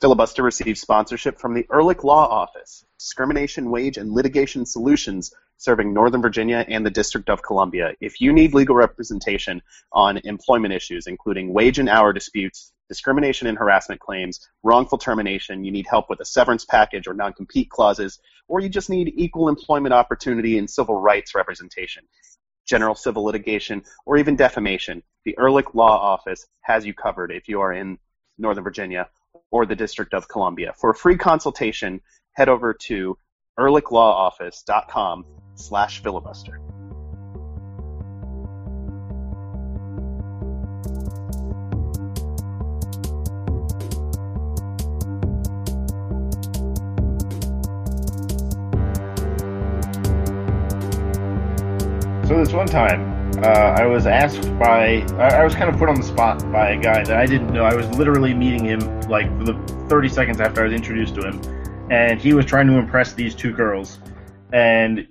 Filibuster receives sponsorship from the Ehrlich Law Office, discrimination, wage, and litigation solutions serving Northern Virginia and the District of Columbia. If you need legal representation on employment issues, including wage and hour disputes, discrimination and harassment claims, wrongful termination, you need help with a severance package or non compete clauses, or you just need equal employment opportunity and civil rights representation, general civil litigation, or even defamation, the Ehrlich Law Office has you covered if you are in Northern Virginia or the District of Columbia. For a free consultation, head over to ehrlichlawoffice.com slash filibuster. So this one time, uh, I was asked by, I, I was kind of put on the spot by a guy that I didn't know. I was literally meeting him like the 30 seconds after I was introduced to him, and he was trying to impress these two girls, and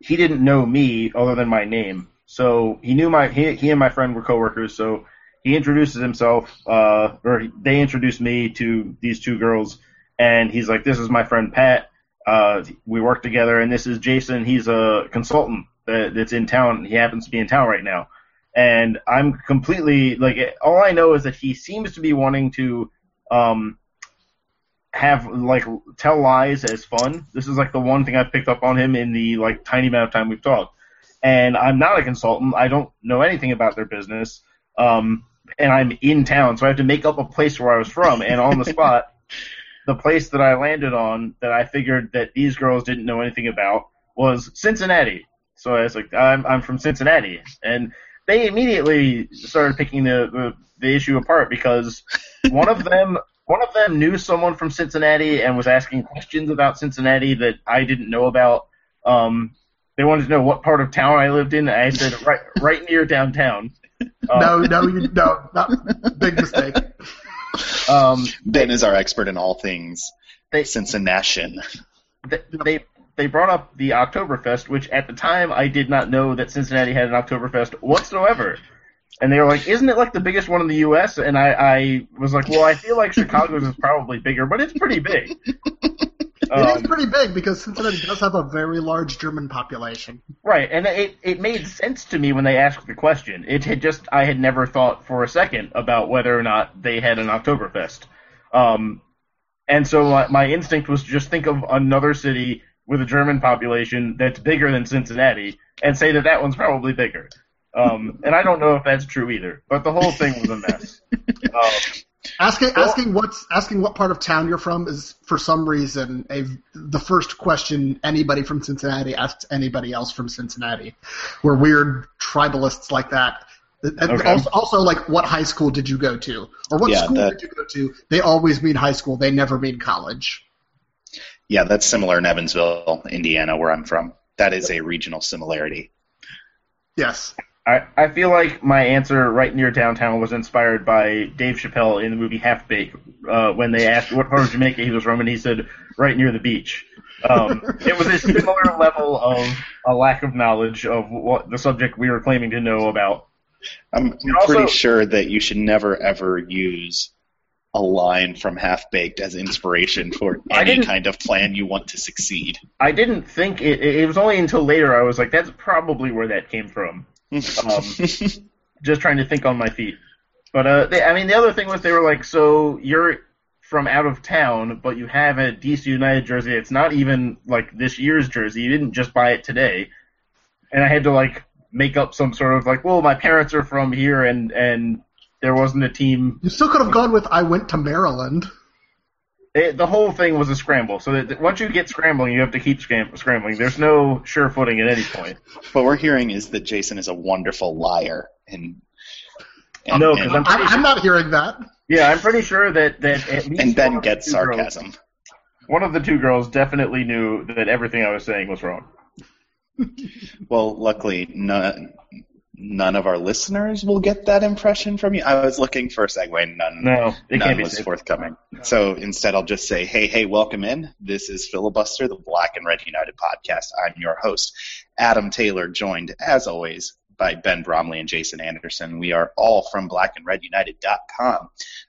he didn't know me other than my name. So he knew my he, he and my friend were coworkers. So he introduces himself, uh, or they introduced me to these two girls, and he's like, "This is my friend Pat. Uh, we work together, and this is Jason. He's a consultant that, that's in town. He happens to be in town right now, and I'm completely like all I know is that he seems to be wanting to um, have like tell lies as fun. This is like the one thing I've picked up on him in the like tiny amount of time we've talked. And I'm not a consultant. I don't know anything about their business. Um, and I'm in town, so I have to make up a place where I was from. And on the spot, the place that I landed on that I figured that these girls didn't know anything about was Cincinnati. So I was like, I'm, I'm from Cincinnati. And they immediately started picking the, the, the issue apart because one of them one of them knew someone from Cincinnati and was asking questions about Cincinnati that I didn't know about. Um, they wanted to know what part of town I lived in. I said right right near downtown. Um, no, no, you, no, not big mistake. Um, ben is our expert in all things they, Cincinnati. They, they they brought up the Oktoberfest, which at the time I did not know that Cincinnati had an Oktoberfest whatsoever. And they were like, "Isn't it like the biggest one in the U.S.?" And I, I was like, "Well, I feel like Chicago's is probably bigger, but it's pretty big." Um, it is pretty big because Cincinnati does have a very large German population. Right, and it it made sense to me when they asked the question. It had just I had never thought for a second about whether or not they had an Oktoberfest. Um, and so my, my instinct was to just think of another city with a German population that's bigger than Cincinnati and say that that one's probably bigger. Um, and I don't know if that's true either, but the whole thing was a mess. Um, asking well, asking what's asking what part of town you're from is for some reason a the first question anybody from Cincinnati asks anybody else from Cincinnati. We're weird tribalists like that. Okay. Also, also, like, what high school did you go to, or what yeah, school that, did you go to? They always mean high school. They never mean college. Yeah, that's similar in Evansville, Indiana, where I'm from. That is a regional similarity. Yes. I, I feel like my answer right near downtown was inspired by Dave Chappelle in the movie Half Baked uh, when they asked what part of Jamaica he was from, and he said right near the beach. Um, it was a similar level of a lack of knowledge of what the subject we were claiming to know about. I'm, I'm also, pretty sure that you should never ever use a line from Half Baked as inspiration for any kind of plan you want to succeed. I didn't think it. It was only until later I was like, that's probably where that came from. Um, just trying to think on my feet. But uh, they, I mean, the other thing was they were like, so you're from out of town, but you have a DC United jersey. It's not even like this year's jersey. You didn't just buy it today. And I had to like make up some sort of like, well, my parents are from here, and and there wasn't a team. You still could have gone with I went to Maryland. It, the whole thing was a scramble. So that once you get scrambling, you have to keep scrambling. There's no sure footing at any point. What we're hearing is that Jason is a wonderful liar, and, and no, because I'm, I'm, I'm, not hearing that. Yeah, I'm pretty sure that that at least and Ben gets sarcasm. Girls, one of the two girls definitely knew that everything I was saying was wrong. well, luckily, none none of our listeners will get that impression from you. I was looking for a segue, none, no, none was forthcoming. No. So instead, I'll just say, hey, hey, welcome in. This is Filibuster, the Black and Red United podcast. I'm your host, Adam Taylor, joined as always by Ben Bromley and Jason Anderson. We are all from blackandredunited.com,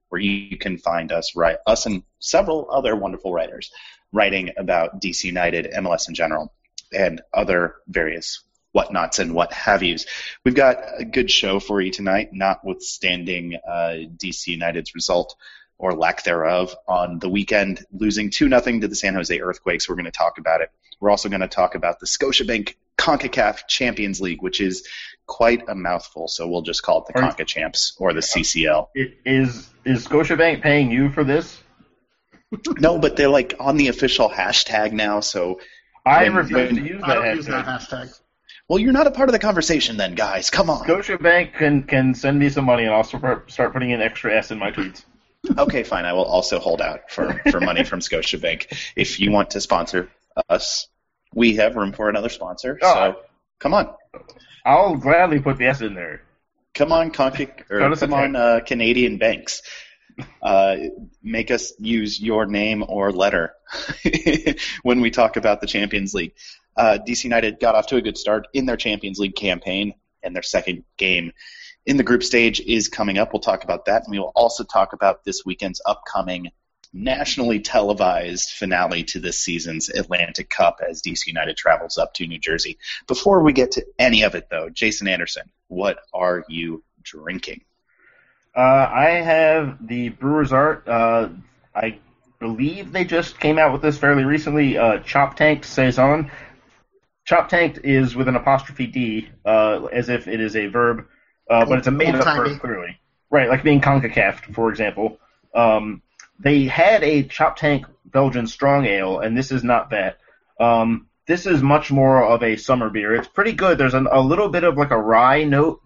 where you can find us, right, us and several other wonderful writers writing about DC United, MLS in general, and other various whatnots and what have yous. We've got a good show for you tonight, notwithstanding uh, DC United's result or lack thereof on the weekend, losing 2 0 to the San Jose Earthquakes. We're going to talk about it. We're also going to talk about the Scotiabank CONCACAF Champions League, which is quite a mouthful, so we'll just call it the Conca Champs or the CCL. Is is Scotiabank paying you for this? no, but they're like on the official hashtag now, so I refuse to use that, hashtag. use that hashtag. Well, you're not a part of the conversation then, guys. Come on. Scotiabank can can send me some money, and I'll start putting in extra S in my tweets. okay, fine. I will also hold out for, for money from Scotiabank if you want to sponsor us. We have room for another sponsor, oh, so come on. I'll gladly put the S in there. Come on, Conca, or come on, uh, Canadian banks. Uh, make us use your name or letter when we talk about the Champions League. Uh, DC United got off to a good start in their Champions League campaign, and their second game in the group stage is coming up. We'll talk about that, and we will also talk about this weekend's upcoming nationally televised finale to this season's Atlantic Cup as DC United travels up to New Jersey. Before we get to any of it, though, Jason Anderson, what are you drinking? Uh, I have the Brewer's Art. Uh, I believe they just came out with this fairly recently. Uh, Chop Tank Saison. Chop Tanked is with an apostrophe D, uh, as if it is a verb, uh, but it's a made up verb clearly. Right, like being CONCACAF, for example. Um, they had a Chop Tank Belgian Strong Ale, and this is not that. Um, this is much more of a summer beer. It's pretty good. There's an, a little bit of like a rye note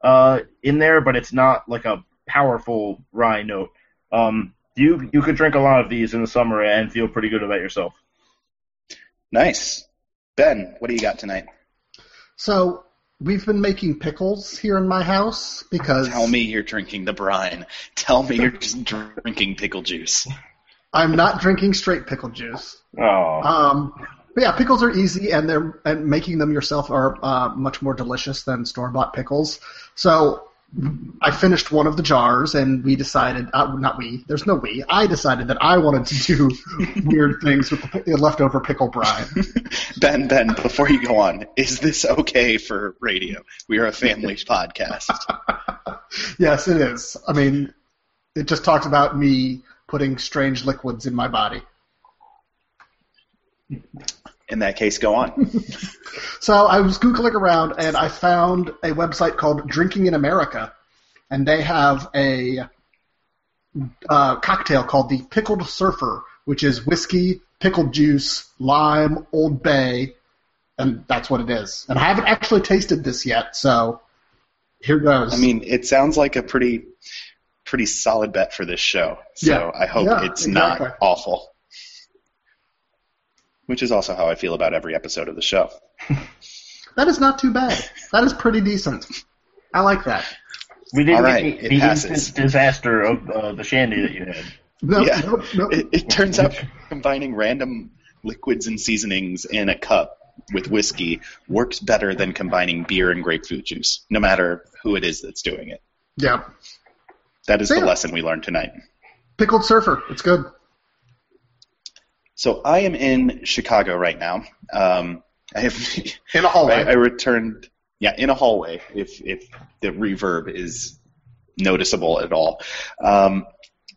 uh, in there, but it's not like a powerful rye note. Um, you you could drink a lot of these in the summer and feel pretty good about yourself. Nice, Ben. What do you got tonight? So we've been making pickles here in my house because. Tell me you're drinking the brine. Tell me you're just drinking pickle juice. I'm not drinking straight pickle juice. Oh. Um, but yeah, pickles are easy, and they're and making them yourself are uh, much more delicious than store bought pickles. So I finished one of the jars, and we decided, uh, not we, there's no we, I decided that I wanted to do weird things with the leftover pickle brine. Ben, Ben, before you go on, is this okay for radio? We are a family podcast. yes, it is. I mean, it just talks about me putting strange liquids in my body. In that case, go on. so I was googling around and I found a website called Drinking in America, and they have a uh, cocktail called the Pickled Surfer, which is whiskey, pickled juice, lime, Old Bay, and that's what it is. And I haven't actually tasted this yet, so here goes. I mean, it sounds like a pretty pretty solid bet for this show. So yeah. I hope yeah, it's exactly. not awful which is also how I feel about every episode of the show. that is not too bad. That is pretty decent. I like that. We didn't right, get the, the instant disaster of uh, the shandy that you had. No, yeah. Nope, nope. It, it turns out combining random liquids and seasonings in a cup with whiskey works better than combining beer and grapefruit juice, no matter who it is that's doing it. Yeah. That is so, the lesson we learned tonight. Pickled surfer. It's good. So I am in Chicago right now. Um, I have in a hallway. I, I, returned, yeah, in a hallway. If if the reverb is noticeable at all, um,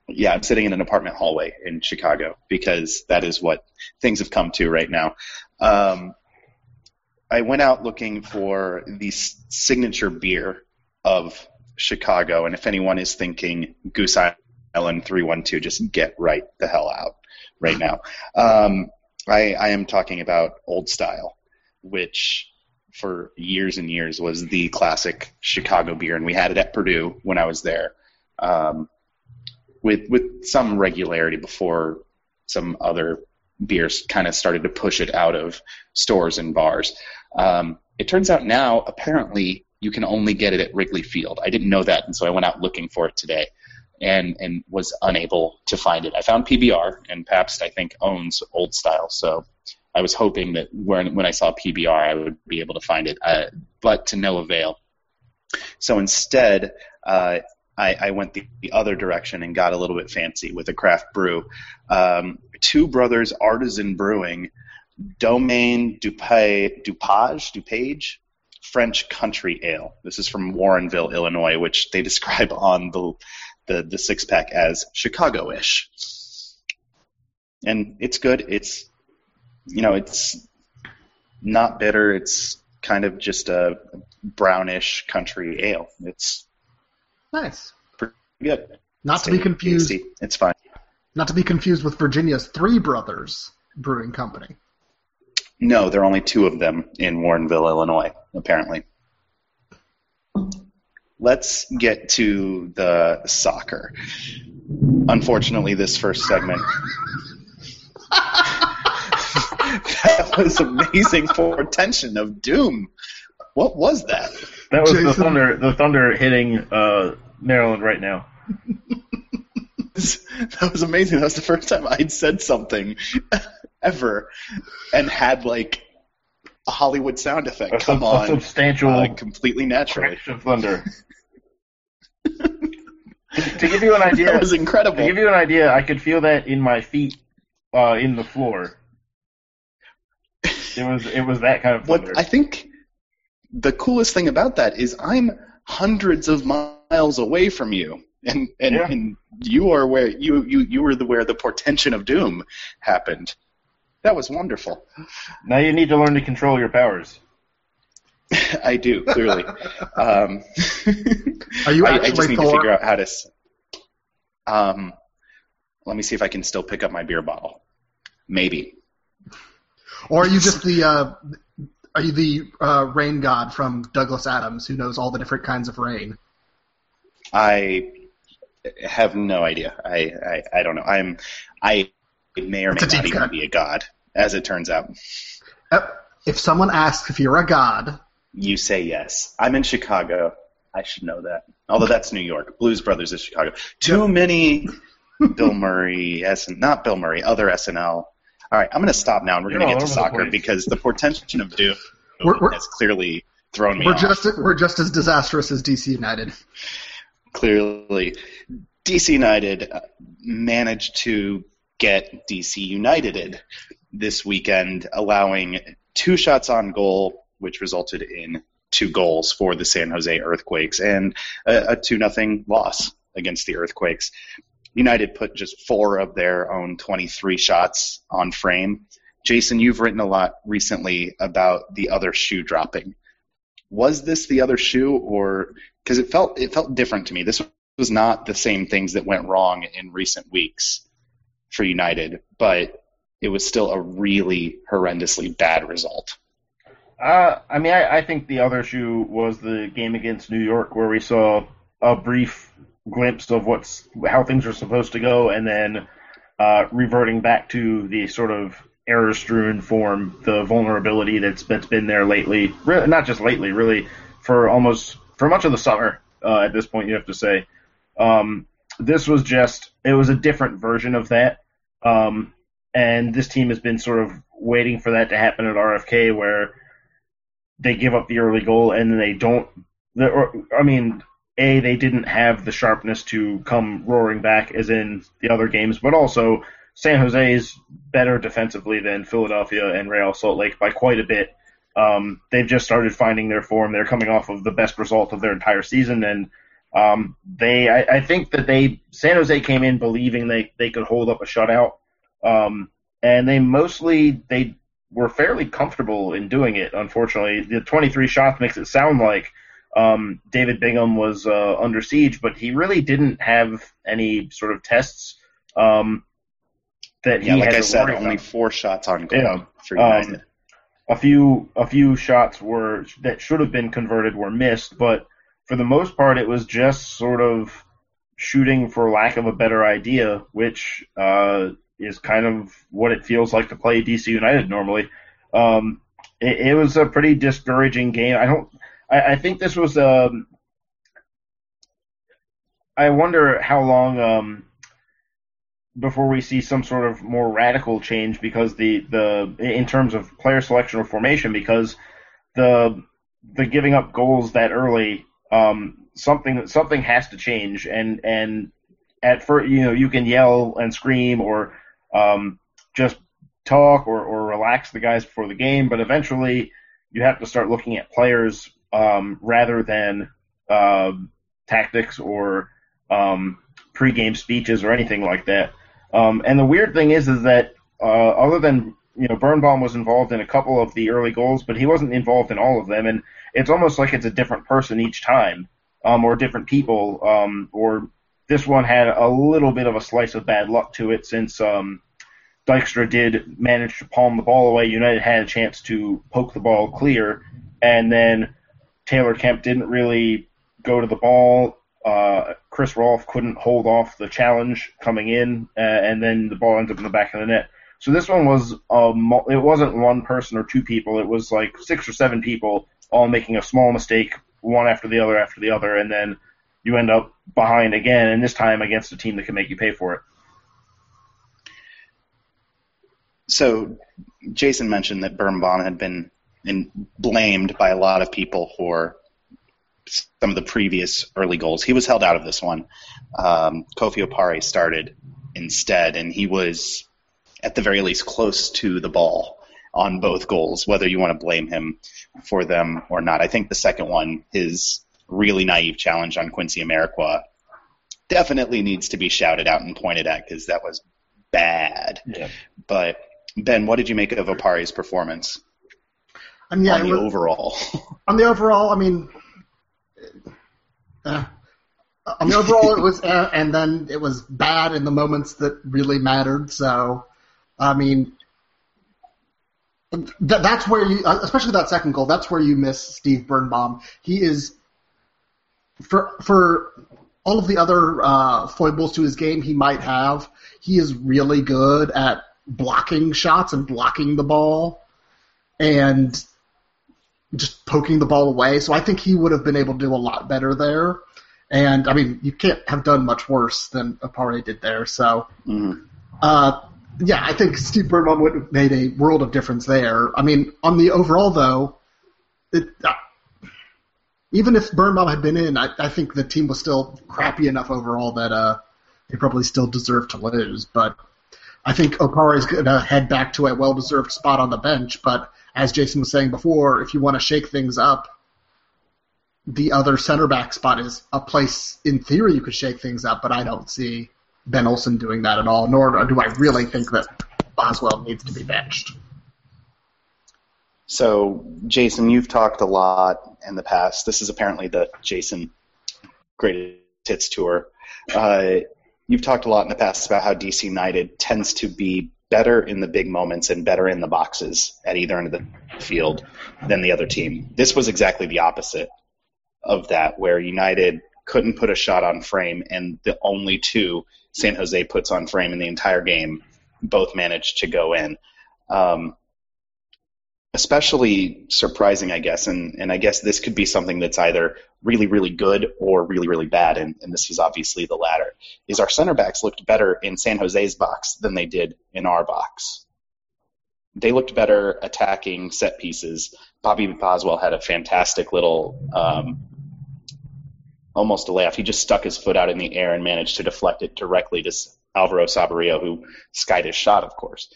yeah, I'm sitting in an apartment hallway in Chicago because that is what things have come to right now. Um, I went out looking for the signature beer of Chicago, and if anyone is thinking Goose Island 312, just get right the hell out right now. Um, I, I am talking about Old Style, which for years and years was the classic Chicago beer, and we had it at Purdue when I was there, um, with with some regularity before some other beers kind of started to push it out of stores and bars. Um, it turns out now apparently you can only get it at Wrigley Field. I didn't know that, and so I went out looking for it today and and was unable to find it. I found PBR, and Pabst I think owns Old Style, so I was hoping that when when I saw PBR I would be able to find it, uh, but to no avail. So instead, uh, I, I, went the, the, other direction and got a little bit fancy with a craft brew. Um, Two Brothers Artisan Brewing, Domaine Dupage, Dupage, Dupage, French Country Ale. This is from Warrenville, Illinois, which they describe on the the, the six pack as Chicago-ish. And it's good. It's you know, it's not bitter. It's kind of just a brownish country ale. It's nice. Pretty good. Not to be confused. Tasty. It's fine. Not to be confused with Virginia's Three Brothers Brewing Company. No, there are only two of them in Warrenville, Illinois, apparently. Let's get to the soccer. Unfortunately, this first segment. that was amazing for tension of doom. What was that? That was Jason. the thunder. The thunder hitting uh, Maryland right now. that was amazing. That was the first time I'd said something ever and had like a Hollywood sound effect a come on. substantial, uh, completely naturally. of thunder. to give you an idea, that was incredible. To give you an idea, I could feel that in my feet, uh, in the floor. It was it was that kind of thunder. What I think the coolest thing about that is I'm hundreds of miles away from you, and and, yeah. and you are where you you you were the where the portention of doom happened. That was wonderful. Now you need to learn to control your powers. I do clearly. um, Are you actually I, I just need Thor? to figure out how to. Um, let me see if I can still pick up my beer bottle. Maybe. Or are you just the uh, are you the uh, rain god from Douglas Adams who knows all the different kinds of rain? I have no idea. I I, I don't know. I'm I may or may not even cut. be a god, as it turns out. If someone asks if you're a god, you say yes. I'm in Chicago. I should know that. Although that's New York. Blues Brothers is Chicago. Too many Bill Murray, SN, not Bill Murray, other SNL. All right, I'm going to stop now and we're going to get to soccer because the portention of doom we're, we're, has clearly thrown me we're off. Just, we're just as disastrous as DC United. Clearly. DC United uh, managed to get DC United this weekend, allowing two shots on goal, which resulted in two goals for the San Jose Earthquakes and a, a 2 nothing loss against the Earthquakes. United put just four of their own 23 shots on frame. Jason, you've written a lot recently about the other shoe dropping. Was this the other shoe, or because it felt it felt different to me? This was not the same things that went wrong in recent weeks for United, but it was still a really horrendously bad result. Uh, I mean, I, I think the other issue was the game against New York, where we saw a brief glimpse of what's how things are supposed to go, and then uh, reverting back to the sort of error-strewn form, the vulnerability that's that's been there lately. Not just lately, really, for almost for much of the summer. Uh, at this point, you have to say, um, this was just it was a different version of that. Um, and this team has been sort of waiting for that to happen at RFK, where they give up the early goal and then they don't. Or, I mean, a they didn't have the sharpness to come roaring back as in the other games, but also San Jose is better defensively than Philadelphia and Real Salt Lake by quite a bit. Um, they've just started finding their form. They're coming off of the best result of their entire season, and um, they I, I think that they San Jose came in believing they they could hold up a shutout, um, and they mostly they were fairly comfortable in doing it. Unfortunately, the 23 shots makes it sound like um, David Bingham was uh, under siege, but he really didn't have any sort of tests um, that yeah, like I said, only about. four shots on goal Yeah. for Um, United. a few a few shots were that should have been converted were missed, but for the most part, it was just sort of shooting for lack of a better idea, which uh, is kind of what it feels like to play DC United normally. Um, it, it was a pretty discouraging game. I don't. I, I think this was. Um, I wonder how long um, before we see some sort of more radical change because the the in terms of player selection or formation because the the giving up goals that early um, something something has to change, and and at first, you know, you can yell and scream or um, just talk or, or relax the guys before the game, but eventually you have to start looking at players um, rather than uh, tactics or um, pregame speeches or anything like that. Um, and the weird thing is, is that uh, other than you know, Birnbaum was involved in a couple of the early goals, but he wasn't involved in all of them, and it's almost like it's a different person each time, um, or different people, um, or this one had a little bit of a slice of bad luck to it since um, Dykstra did manage to palm the ball away. United had a chance to poke the ball clear, and then Taylor Kemp didn't really go to the ball. Uh, Chris Rolfe couldn't hold off the challenge coming in, uh, and then the ball ended up in the back of the net. So this one was um, it wasn't one person or two people. It was like six or seven people all making a small mistake, one after the other after the other, and then you end up behind again, and this time against a team that can make you pay for it. So, Jason mentioned that Birnbaum had been blamed by a lot of people for some of the previous early goals. He was held out of this one. Um, Kofi Opare started instead, and he was at the very least close to the ball on both goals, whether you want to blame him for them or not. I think the second one, his really naive challenge on Quincy Amarikwa, definitely needs to be shouted out and pointed at because that was bad. Yeah. But Ben, what did you make of Opare's performance I mean, yeah, on the was- overall? on the overall, I mean, uh, on the overall, it was, uh, and then it was bad in the moments that really mattered. So, I mean, th- that's where you, uh, especially that second goal, that's where you miss Steve Birnbaum. He is for for all of the other uh, foibles to his game he might have. He is really good at blocking shots and blocking the ball, and just poking the ball away. So I think he would have been able to do a lot better there. And I mean, you can't have done much worse than Opare did there. So, Mhm. uh, yeah, I think Steve Birnbaum would have made a world of difference there. I mean, on the overall though, it, uh, even if Birnbaum had been in, I, I think the team was still crappy enough overall that uh, they probably still deserved to lose. But I think Opare is going to head back to a well-deserved spot on the bench. But as Jason was saying before, if you want to shake things up, the other center back spot is a place in theory you could shake things up. But I don't see Ben Olsen doing that at all. Nor do I really think that Boswell needs to be benched. So, Jason, you've talked a lot in the past. This is apparently the Jason Greatest Hits Tour. Uh, you've talked a lot in the past about how DC United tends to be better in the big moments and better in the boxes at either end of the field than the other team. This was exactly the opposite of that, where United couldn't put a shot on frame, and the only two San Jose puts on frame in the entire game both managed to go in. Um, especially surprising, I guess, and, and I guess this could be something that's either really, really good or really, really bad, and, and this is obviously the latter, is our center backs looked better in San Jose's box than they did in our box. They looked better attacking set pieces. Bobby Boswell had a fantastic little, um, almost a laugh. He just stuck his foot out in the air and managed to deflect it directly to Alvaro Saborio, who skied his shot, of course.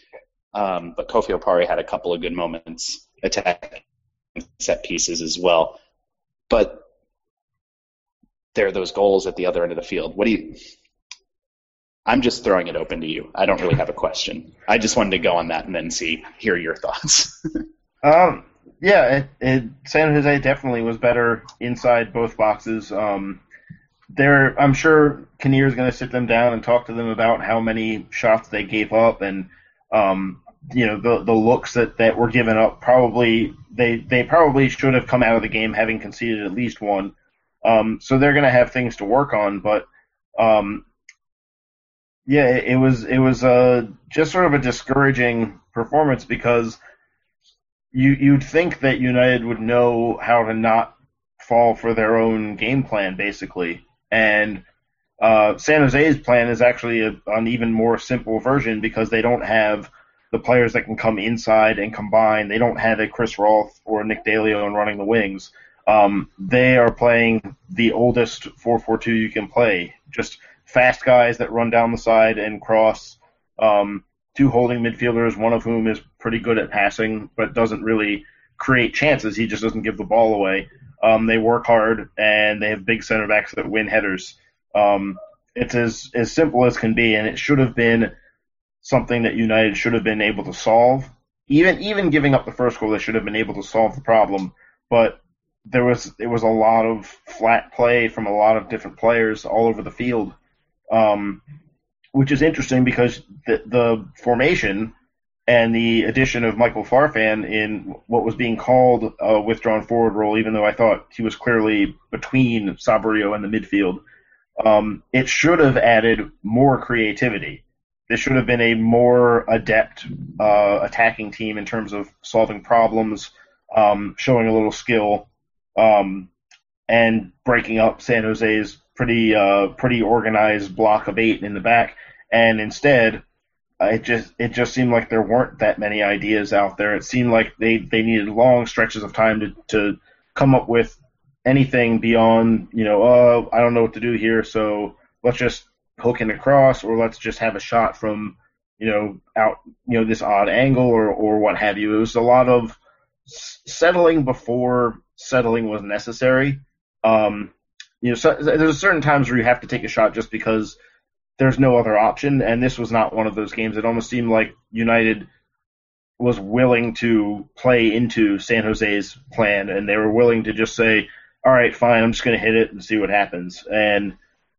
Um, but Kofi Opare had a couple of good moments attacking set pieces as well. But there are those goals at the other end of the field. What do you? I'm just throwing it open to you. I don't really have a question. I just wanted to go on that and then see hear your thoughts. Um, yeah, it, it, San Jose definitely was better inside both boxes. Um, there, I'm sure Kinnear is going to sit them down and talk to them about how many shots they gave up and um, you know the the looks that, that were given up. Probably they they probably should have come out of the game having conceded at least one. Um, so they're going to have things to work on, but um, yeah, it, it was it was uh, just sort of a discouraging performance because you you'd think that United would know how to not fall for their own game plan basically, and uh, San Jose's plan is actually a, an even more simple version because they don't have the players that can come inside and combine. They don't have a Chris Rolfe or a Nick DeLeon running the wings. Um, they are playing the oldest 4-4-2 you can play. Just fast guys that run down the side and cross. Um, two holding midfielders, one of whom is pretty good at passing, but doesn't really create chances. He just doesn't give the ball away. Um, they work hard and they have big center backs that win headers. Um, it's as as simple as can be, and it should have been something that United should have been able to solve. Even even giving up the first goal, they should have been able to solve the problem. But there was it was a lot of flat play from a lot of different players all over the field, um, which is interesting because the, the formation and the addition of Michael Farfan in what was being called a withdrawn forward role, even though I thought he was clearly between Saborio and the midfield, um, it should have added more creativity. This should have been a more adept uh, attacking team in terms of solving problems, um, showing a little skill, um, and breaking up San Jose's pretty uh, pretty organized block of eight in the back. And instead, uh, it just it just seemed like there weren't that many ideas out there. It seemed like they, they needed long stretches of time to, to come up with anything beyond you know uh, I don't know what to do here, so let's just hook in across, or let's just have a shot from you know out you know this odd angle or or what have you. It was a lot of settling before settling was necessary. Um, you know, so, there's certain times where you have to take a shot just because there's no other option, and this was not one of those games. It almost seemed like United was willing to play into San Jose's plan, and they were willing to just say, "All right, fine, I'm just going to hit it and see what happens." And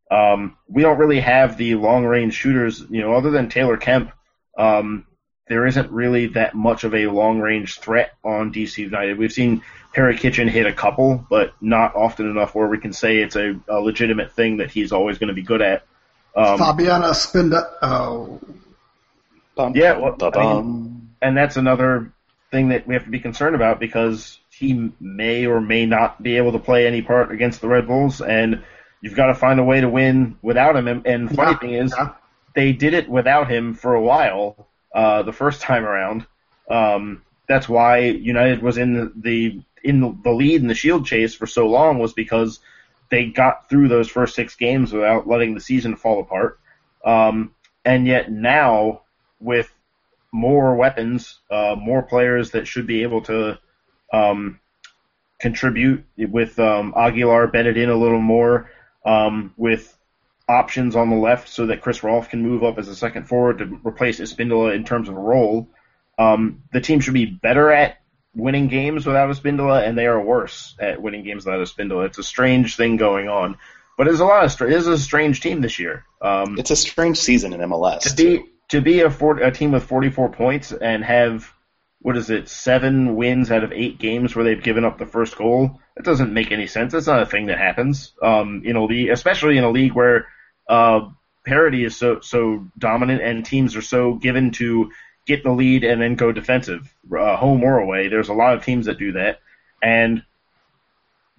um, we don't really have the long range shooters, you know, other than Taylor Kemp. Um, there isn't really that much of a long range threat on DC United. We've seen Perry Kitchen hit a couple, but not often enough where we can say it's a, a legitimate thing that he's always going to be good at. Um, Fabian Espindola. Oh. Yeah, well, I mean, and that's another thing that we have to be concerned about because he may or may not be able to play any part against the Red Bulls, and you've got to find a way to win without him. And, and funny yeah, thing is, yeah. they did it without him for a while uh, the first time around. Um, that's why United was in the, in the lead in the Shield chase for so long was because they got through those first six games without letting the season fall apart. Um, and yet now, with more weapons, uh, more players that should be able to um, contribute, with um, Aguilar bedded in a little more, um, with options on the left so that Chris Rolfe can move up as a second forward to replace Espindola in terms of a role. Um, the team should be better at winning games without Espindola, and they are worse at winning games without Espindola. It's a strange thing going on, but it's a lot of it is a strange team this year. Um, it's a strange season in MLS. To be to be a, four, a team with 44 points and have what is it seven wins out of eight games where they've given up the first goal. That doesn't make any sense. That's not a thing that happens um, in a league, especially in a league where uh, parity is so so dominant and teams are so given to get the lead and then go defensive, uh, home or away. There's a lot of teams that do that, and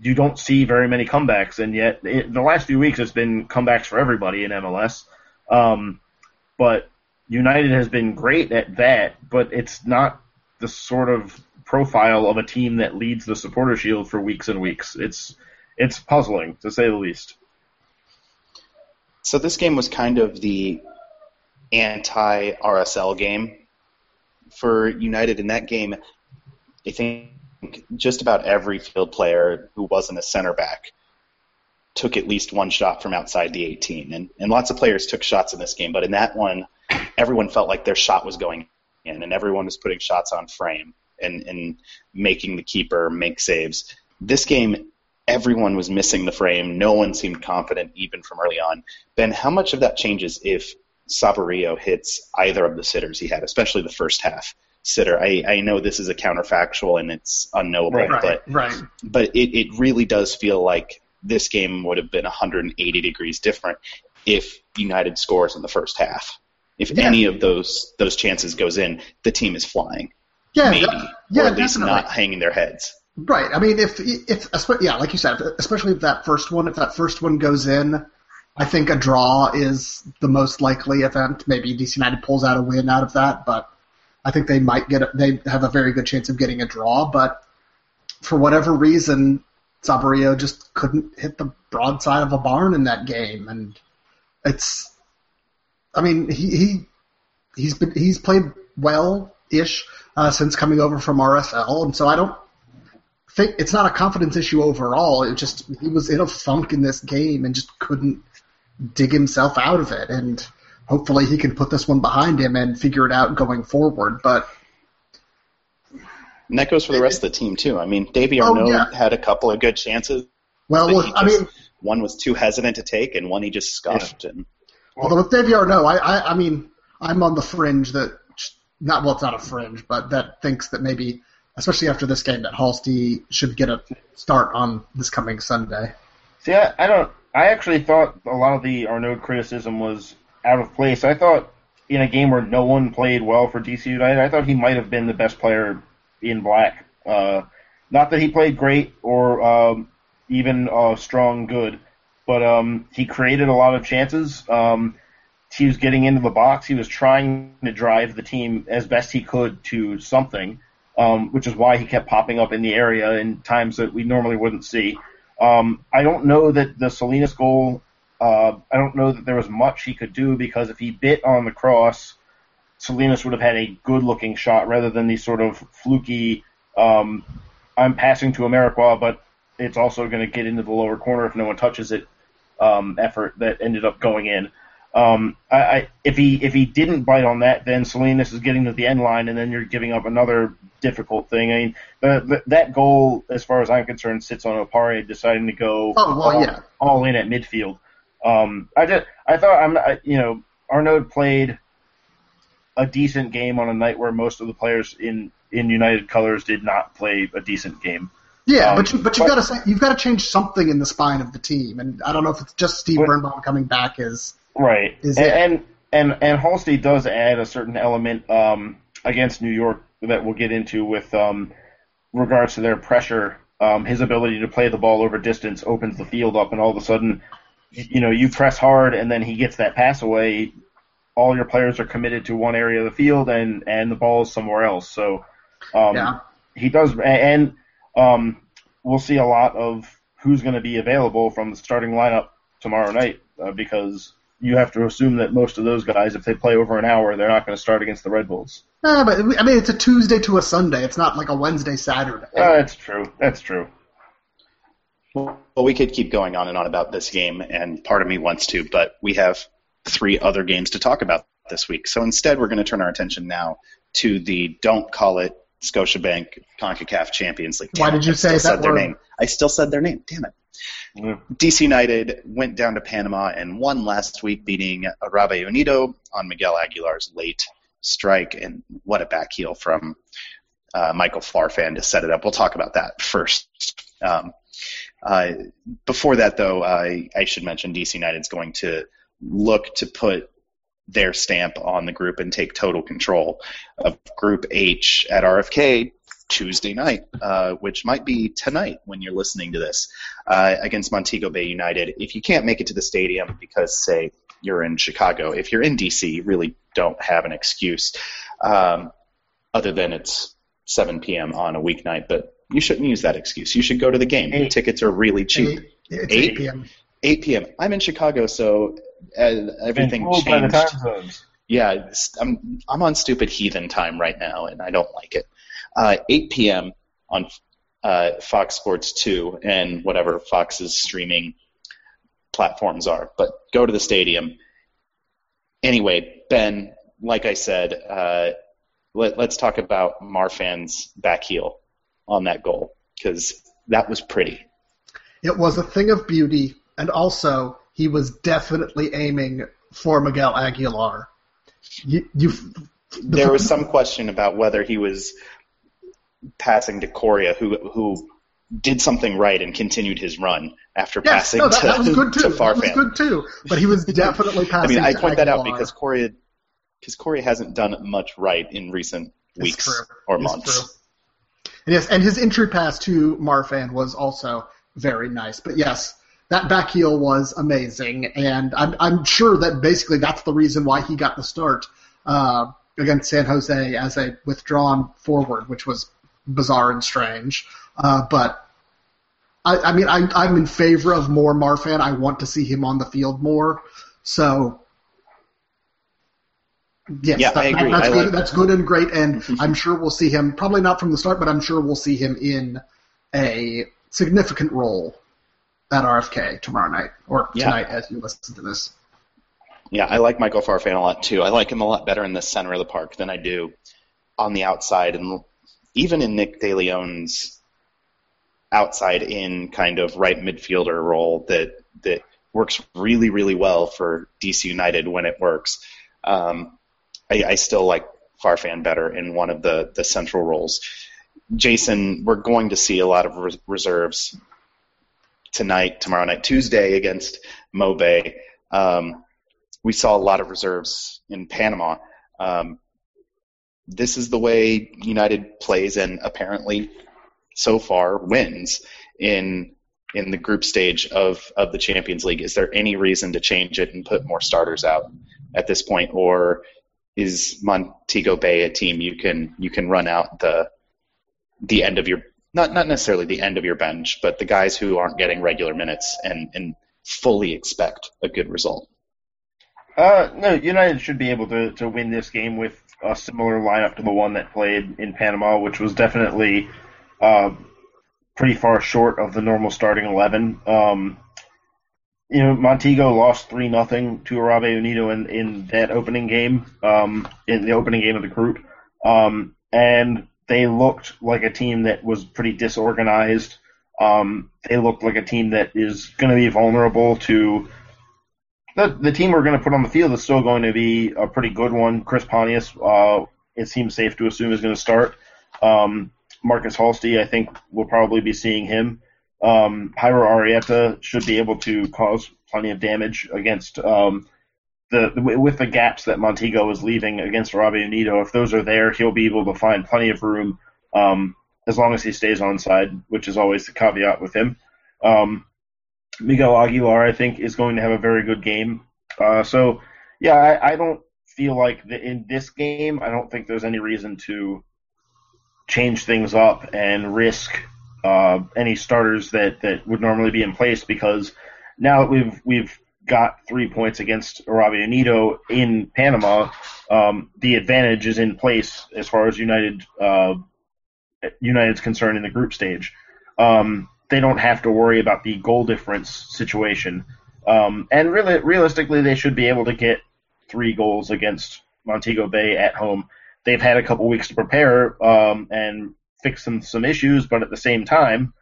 you don't see very many comebacks. And yet, it, the last few weeks, it's been comebacks for everybody in MLS. Um, but United has been great at that, but it's not the sort of profile of a team that leads the supporter shield for weeks and weeks. It's it's puzzling to say the least. So this game was kind of the anti RSL game for United in that game, I think just about every field player who wasn't a center back took at least one shot from outside the 18. And, and lots of players took shots in this game, but in that one, everyone felt like their shot was going in, and everyone was putting shots on frame and, and making the keeper make saves. This game, everyone was missing the frame. No one seemed confident, even from early on. Ben, how much of that changes if Saborio hits either of the sitters he had, especially the first half sitter. I, I know this is a counterfactual and it's unknowable, right, but right. but it, it really does feel like this game would have been 180 degrees different if United scores in the first half. If yeah. any of those those chances goes in, the team is flying. Yeah, maybe, yeah, or at least definitely. not hanging their heads. Right. I mean, if if yeah, like you said, especially if that first one, if that first one goes in, I think a draw is the most likely event. Maybe DC United pulls out a win out of that, but I think they might get a, they have a very good chance of getting a draw. But for whatever reason, Saborio just couldn't hit the broadside of a barn in that game, and it's. I mean, he he he's been he's played well ish uh, since coming over from RSL, and so I don't think it's not a confidence issue overall. It just he was in a funk in this game and just couldn't dig himself out of it, and hopefully he can put this one behind him and figure it out going forward. But and that goes for the rest of the team too. I mean, Davy Oh, yeah. had a couple of good chances. well, with, he I mean, one was too hesitant to take, and one he just scuffed. And although with Davy Arnaud, I, I I mean I'm on the fringe that not well, it's not a fringe, but that thinks that maybe, especially after this game, that Halsti should get a start on this coming Sunday. See, I, I don't. I actually thought a lot of the Arnaud criticism was out of place. I thought in a game where no one played well for DC United, I thought he might have been the best player in black. Uh, not that he played great or um, even uh, strong good, but um, he created a lot of chances. Um, he was getting into the box. He was trying to drive the team as best he could to something, um, which is why he kept popping up in the area in times that we normally wouldn't see. Um, I don't know that the Salinas goal. Uh, I don't know that there was much he could do because if he bit on the cross, Salinas would have had a good-looking shot rather than these sort of fluky. Um, I'm passing to Amarikwa, but it's also going to get into the lower corner if no one touches it. Um, effort that ended up going in. Um, I, I, if he if he didn't bite on that, then Salinas is getting to the end line, and then you're giving up another difficult thing. I mean, the, the, that goal, as far as I'm concerned, sits on Opare deciding to go Oh, well, all, yeah. all in at midfield. Um, I just I thought I'm you know Arnaud played a decent game on a night where most of the players in in United colors did not play a decent game. Yeah, Um, but you, but you've got to say you've got to change something in the spine of the team, and I don't know if it's just Steve But- Birnbaum coming back is Right. And, and and and Halsti does add a certain element um, against New York that we'll get into with um, regards to their pressure. Um, his ability to play the ball over distance opens the field up, and all of a sudden, you, you know, you press hard, and then he gets that pass away. All your players are committed to one area of the field, and and the ball is somewhere else. So, um, Yeah. he does, and um, we'll see a lot of who's going to be available from the starting lineup tomorrow night uh, because you have to assume that most of those guys, if they play over an hour, they're not going to start against the Red Bulls. Uh, but I mean, it's a Tuesday to a Sunday. It's not like a Wednesday Saturday. Uh, that's true. That's true. well, we could keep going on and on about this game, and part of me wants to, but we have three other games to talk about this week. So instead, we're going to turn our attention now to the don't call it Scotiabank Concacaf Champions League. Why Damn it, did you I say said that their word? name? I still said their name. Damn it. DC United went down to Panama and won last week, beating Arabe Unido on Miguel Aguilar's late strike. And what a back heel from uh, Michael Farfan to set it up. We'll talk about that first. Um, uh, before that, though, I, I should mention DC United's going to look to put their stamp on the group and take total control of Group H at RFK Tuesday night, uh, which might be tonight when you're listening to this, uh, against Montego Bay United. If you can't make it to the stadium because, say, you're in Chicago, if you're in DC, you really don't have an excuse um, other than it's 7 p.m. on a weeknight, but you shouldn't use that excuse. You should go to the game. The Eight. tickets are really cheap. Eight, it's Eight? 8 p.m. 8 p.m. I'm in Chicago, so uh, everything Been fooled by the changed. Yeah, I'm I'm on stupid heathen time right now, and I don't like it. Uh, 8 p.m. on uh, Fox Sports 2 and whatever Fox's streaming platforms are. But go to the stadium. Anyway, Ben, like I said, uh, let, let's talk about Farfan's back heel on that goal because that was pretty. It was a thing of beauty, and also he was definitely aiming for Miguel Aguilar. You, you, There was some question about whether he was passing to Coria, who who did something right and continued his run after yes, passing no, that, to, that was good too. to That was good too. But he was definitely passing. I mean, I point that out because Coria because Coria hasn't done much right in recent weeks or It's months. true. And yes, and his entry pass to Farfan was also very nice. But yes, that back heel was amazing, and I'm I'm sure that basically that's the reason why he got the start uh, against San Jose as a withdrawn forward, which was bizarre and strange. Uh, but I, I mean, I'm, I'm in favor of more Farfan. I want to see him on the field more. So, yes, Yeah, that- I agree. that's I good. like- that's good and great, and I'm sure we'll see him probably not from the start, but I'm sure we'll see him in a significant role at RFK tomorrow night or Yeah. tonight as you listen to this. Yeah, I like Michael Farfan a lot too. I like him a lot better in the center of the park than I do on the outside, and even in Nick DeLeon's outside in kind of right midfielder role that that works really really well for DC United when it works. Um, I, I still like Farfan better in one of the the central roles. Jason, we're going to see a lot of res- reserves tonight, tomorrow night, Tuesday against Mobe. Um, we saw a lot of reserves in Panama. Um, this is the way United plays, and apparently, so far, wins in in the group stage of of the Champions League. Is there any reason to change it and put more starters out at this point, or is Montego Bay a team you can you can run out the the end of your not not necessarily the end of your bench, but the guys who aren't getting regular minutes and and fully expect a good result? Uh, no, United should be able to, to win this game with a similar lineup to the one that played in Panama, which was definitely uh, pretty far short of the normal starting eleven. Um, you know, Montego lost three nothing to Arabe Unido in, in that opening game, um, in the opening game of the group, um, and they looked like a team that was pretty disorganized. Um, they looked like a team that is going to be vulnerable to the the team we're going to put on the field is still going to be a pretty good one. Chris Pontius, uh, it seems safe to assume is going to start. Um, Marcus Halsti, I think we'll probably be seeing him. Um, Jairo should be able to cause plenty of damage against um, the, with the gaps that Montego is leaving against Arabe Unido. If those are there, he'll be able to find plenty of room um, as long as he stays on side, which is always the caveat with him. Um, Miguel Aguilar, I think, is going to have a very good game. Uh, so, yeah, I, I don't feel like the, in this game, I don't think there's any reason to change things up and risk uh, any starters that, that would normally be in place because now that we've we've got three points against Arabe Unido in Panama, um, the advantage is in place as far as United uh, United's concerned in the group stage. Um, they don't have to worry about the goal difference situation. Um, and really, realistically, they should be able to get three goals against Montego Bay at home. They've had a couple weeks to prepare um, and fix some some issues, but at the same time,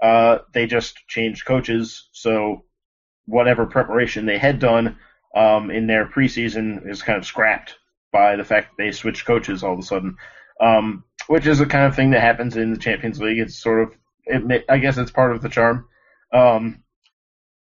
uh, they just changed coaches. So whatever preparation they had done um, in their preseason is kind of scrapped by the fact that they switched coaches all of a sudden, um, which is the kind of thing that happens in the Champions League. It's sort of it may, I guess it's part of the charm. Um,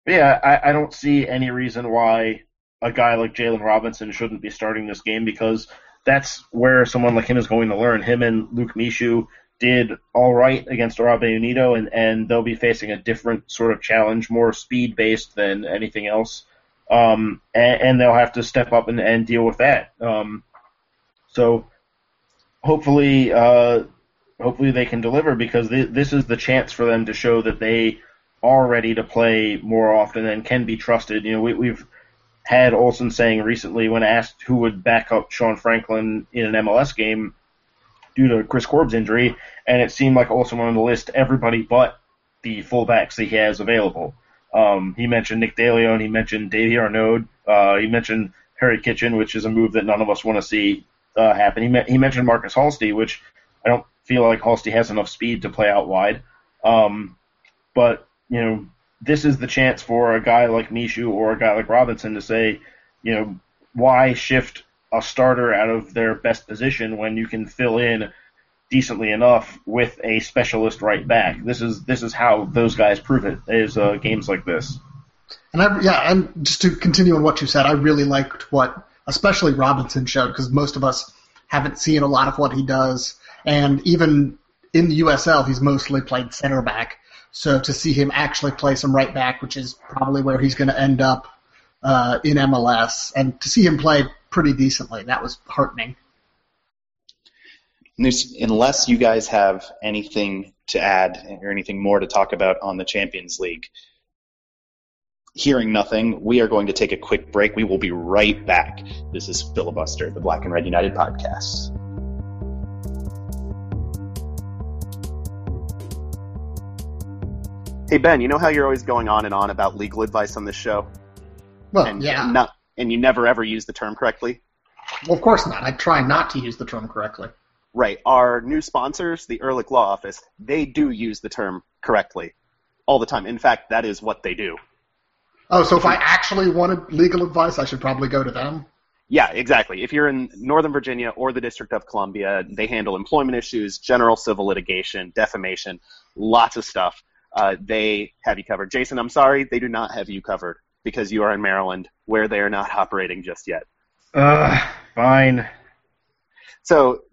yeah, I, I don't see any reason why a guy like Jalen Robinson shouldn't be starting this game because that's where someone like him is going to learn. Him and Luke Mishu did all right against Arabe Unido, and, and they'll be facing a different sort of challenge, more speed based than anything else. Um, and, and they'll have to step up and, and deal with that. Um, so hopefully, uh, hopefully they can deliver because th- this is the chance for them to show that they are ready to play more often and can be trusted. You know, we, we've had Olsen saying recently when asked who would back up Sean Franklin in an MLS game due to Chris Korb's injury, and it seemed like Olsen went on the list everybody but the fullbacks that he has available. Um, he mentioned Nick DeLeon, he mentioned Davy Arnaud, uh, he mentioned Perry Kitchen, which is a move that none of us want to see uh, happen. He, me- he mentioned Marcus Halsti, which I don't feel like Halsti has enough speed to play out wide. Um, but you know, this is the chance for a guy like Mishu or a guy like Robinson to say, you know, why shift a starter out of their best position when you can fill in decently enough with a specialist right back. This is this is how those guys prove it is uh, games like this. And I, yeah, and just to continue on what you said, I really liked what especially Robinson showed because most of us haven't seen a lot of what he does, and even in the USL, he's mostly played center back. So to see him actually play some right back, which is probably where he's going to end up uh, in MLS, and to see him play pretty decently, that was heartening. unless you guys have anything to add or anything more to talk about on the Champions League, hearing nothing, we are going to take a quick break. We will be right back. This is Filibuster, the Black and Red United podcast. Hey Ben, you know how you're always going on and on about legal advice on this show? Well, and yeah. Not, and you never ever use the term correctly? Well, of course not. I try not to use the term correctly. Right. Our new sponsors, the Ehrlich Law Office, they do use the term correctly all the time. In fact, that is what they do. Oh, so if I actually wanted legal advice, I should probably go to them? Yeah, exactly. If you're in Northern Virginia or the District of Columbia, they handle employment issues, general civil litigation, defamation, lots of stuff uh, they have you covered. Jason, I'm sorry, they do not have you covered because you are in Maryland, where they are not operating just yet. Uh, fine. So,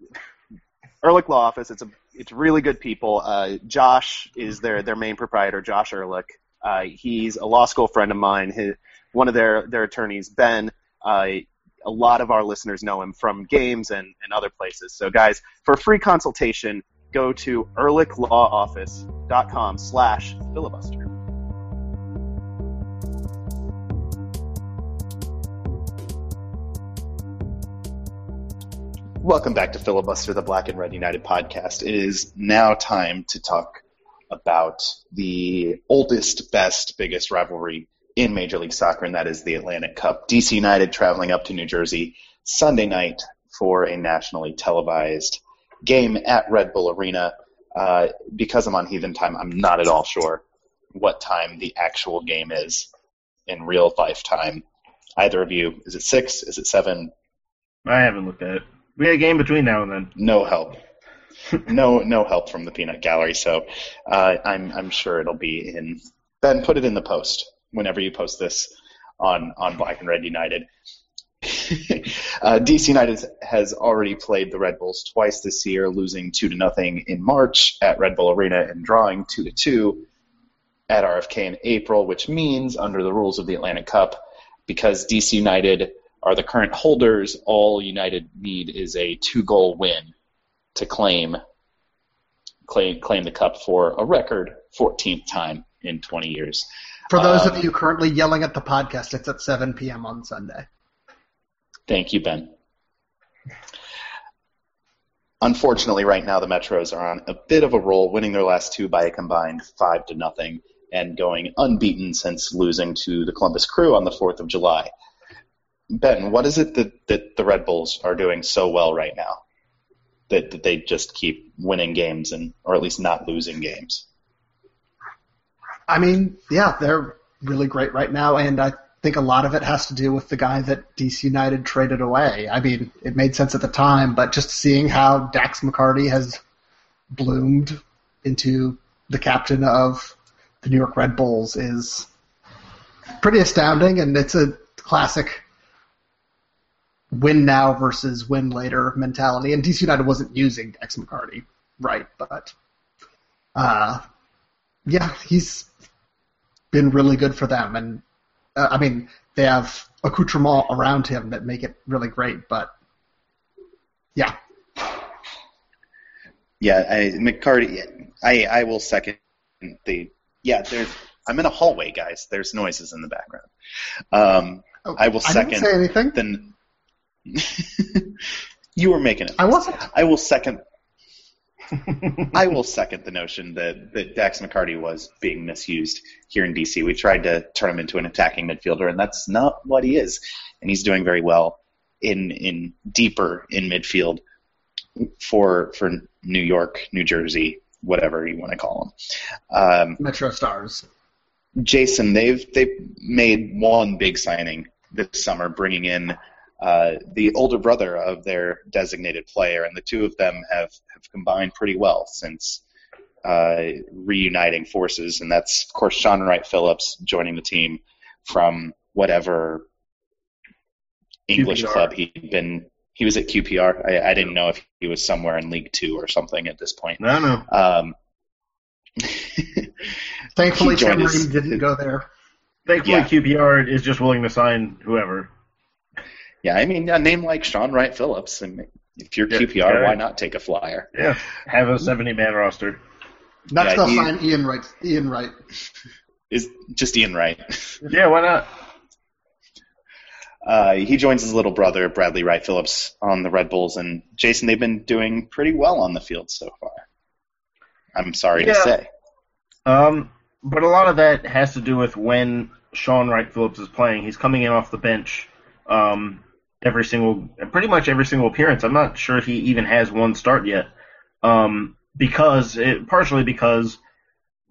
Ehrlich Law Office, it's a it's really good people. Uh, Josh is their their main proprietor, Josh Ehrlich. Uh, he's a law school friend of mine. His, one of their their attorneys, Ben. Uh, a lot of our listeners know him from games and, and other places. So, guys, for a free consultation, go to ehrlichlawoffice.com slash filibuster. Welcome back to Filibuster, the Black and Red United podcast. It is now time to talk about the oldest, best, biggest rivalry in Major League Soccer, and that is the Atlantic Cup. DC United traveling up to New Jersey Sunday night for a nationally televised game at Red Bull Arena. Uh, because I'm on Heathen time, I'm not at all sure what time the actual game is in real life time. Either of you, is it six? Is it seven? I haven't looked at it. We had a game between now and then. No help. no, no help from the peanut gallery. So uh, I'm I'm sure it'll be in. Ben, put it in the post whenever you post this on on Black and Red United. uh, DC United has already played the Red Bulls twice this year, losing two to nothing in March at Red Bull Arena and drawing two to two at RFK in April, which means under the rules of the Atlantic Cup, because DC United are the current holders, all United need is a two-goal win to claim claim claim the cup for a record 14th time in 20 years. For those Um, of you currently yelling at the podcast, it's at 7 p.m. on Sunday. Thank you, Ben. Unfortunately, right now the Metros are on a bit of a roll, winning their last two by a combined five to nothing, and going unbeaten since losing to the Columbus Crew on the Fourth of July. Ben, what is it that, that the Red Bulls are doing so well right now? That, that they just keep winning games and or at least not losing games. I mean, yeah, they're really great right now, and I think a lot of it has to do with the guy that DC United traded away. I mean, it made sense at the time, but just seeing how Dax McCarty has bloomed into the captain of the New York Red Bulls is pretty astounding, and it's a classic win now versus win later mentality. And DC United wasn't using Dax McCarty, right? But uh, yeah, he's been really good for them, and uh, I mean they have accoutrement around him that make it really great. But yeah, Yeah, I, McCarty. I I will second the. Yeah, there's. I'm in a hallway, guys. There's noises in the background. Um, Oh, I will second. I didn't say anything. Then you were making it. I wasn't. I will second. I will second the notion that, that Dax McCarty was being misused here in DC. We tried to turn him into an attacking midfielder, and that's not what he is. And he's doing very well in in deeper in midfield for for New York, New Jersey, whatever you want to call them. Um, Metro Stars. Jason, they've they've made one big signing this summer, bringing in uh, the older brother of their designated player, and the two of them have, have combined pretty well since uh, reuniting forces, and that's of course Shaun Wright Phillips joining the team from whatever English QPR. club he'd been. He was at QPR. I, I didn't know if he was somewhere in League Two or something at this point. No, no. Um, Thankfully, He Tim Ream didn't go there. Thankfully, Yeah. QPR is just willing to sign whoever. Yeah, I mean, a name like Shaun Wright Phillips, and if you're Yeah, QPR, yeah. why not take a flyer? Yeah, have a 70 man roster. Next, Yeah, they'll he- sign Ian Wright. Ian Wright. Is just Ian Wright. Yeah, why not? Uh, he joins his little brother Bradley Wright Phillips on the Red Bulls, and Jason, they've been doing pretty well on the field so far. I'm sorry to say. Um, but a lot of that has to do with when Shaun Wright Phillips is playing. He's coming in off the bench um, every single, pretty much every single appearance. I'm not sure he even has one start yet, um, because it, partially because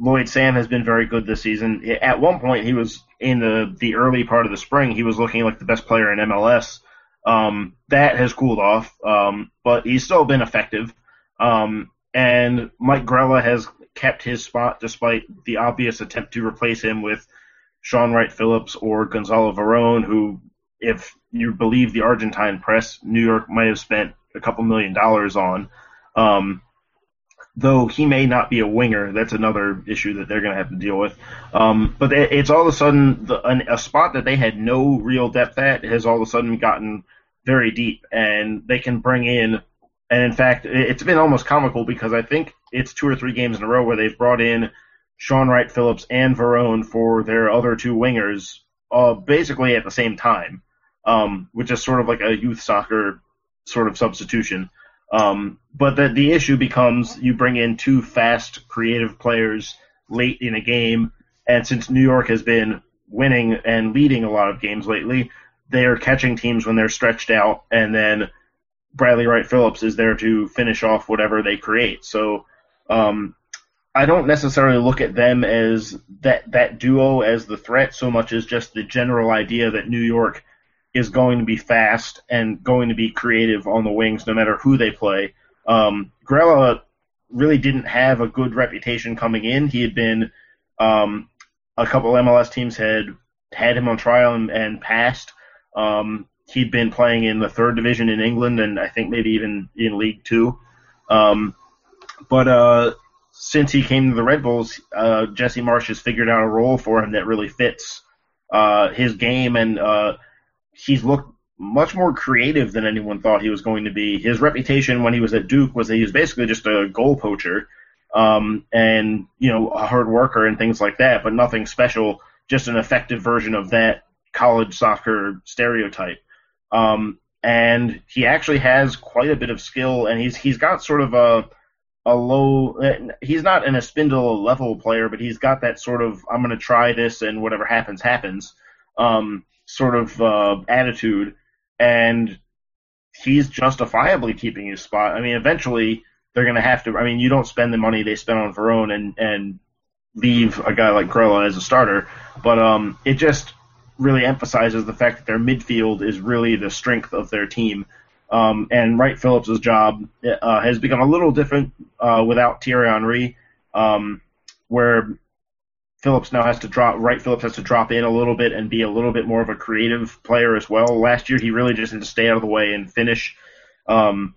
Lloyd Sam has been very good this season. At one point, he was in the the early part of the spring. He was looking like the best player in MLS. Um, that has cooled off, um, but he's still been effective. Um, and Mike Grella has kept his spot despite the obvious attempt to replace him with Shaun Wright Phillips or Gonzalo Veron, who, if you believe the Argentine press, New York might have spent a couple million dollars on. Um, though he may not be a winger, that's another issue that they're going to have to deal with. Um, but it's all of a sudden the, an, a spot that they had no real depth at has all of a sudden gotten very deep, and they can bring in. And in fact, it- it's been almost comical because I think it's two or three games in a row where they've brought in Shaun Wright Phillips and Veron for their other two wingers, uh, basically at the same time, um, which is sort of like a youth soccer sort of substitution. Um, but the the issue becomes you bring in two fast, creative players late in a game, and since New York has been winning and leading a lot of games lately, they are catching teams when they're stretched out, and then Bradley Wright Phillips is there to finish off whatever they create. So um, I don't necessarily look at them as that that duo as the threat so much as just the general idea that New York is going to be fast and going to be creative on the wings no matter who they play. Um, Grella really didn't have a good reputation coming in. He had been um, a couple MLS teams had had him on trial and, and passed. Um, he'd been playing in the third division in England and I think maybe even in League Two. Um, but uh, since he came to the Red Bulls, uh, Jesse Marsch has figured out a role for him that really fits uh, his game, and uh, he's looked much more creative than anyone thought he was going to be. His reputation when he was at Duke was that he was basically just a goal poacher, um, and you know a hard worker and things like that, but nothing special. Just an effective version of that college soccer stereotype. Um, and he actually has quite a bit of skill, and he's he's got sort of a a low. He's not an Espindola level player, but he's got that sort of I'm going to try this and whatever happens happens um, sort of uh, attitude, and he's justifiably keeping his spot. I mean, eventually they're going to have to. I mean, you don't spend the money they spent on Veron and and leave a guy like Grella as a starter, but um, it just really emphasizes the fact that their midfield is really the strength of their team. Um, and Wright Phillips' job uh, has become a little different uh, without Thierry Henry, um, where Phillips now has to drop. Wright Phillips has to drop in a little bit and be a little bit more of a creative player as well. Last year, he really just had to stay out of the way and finish. Um,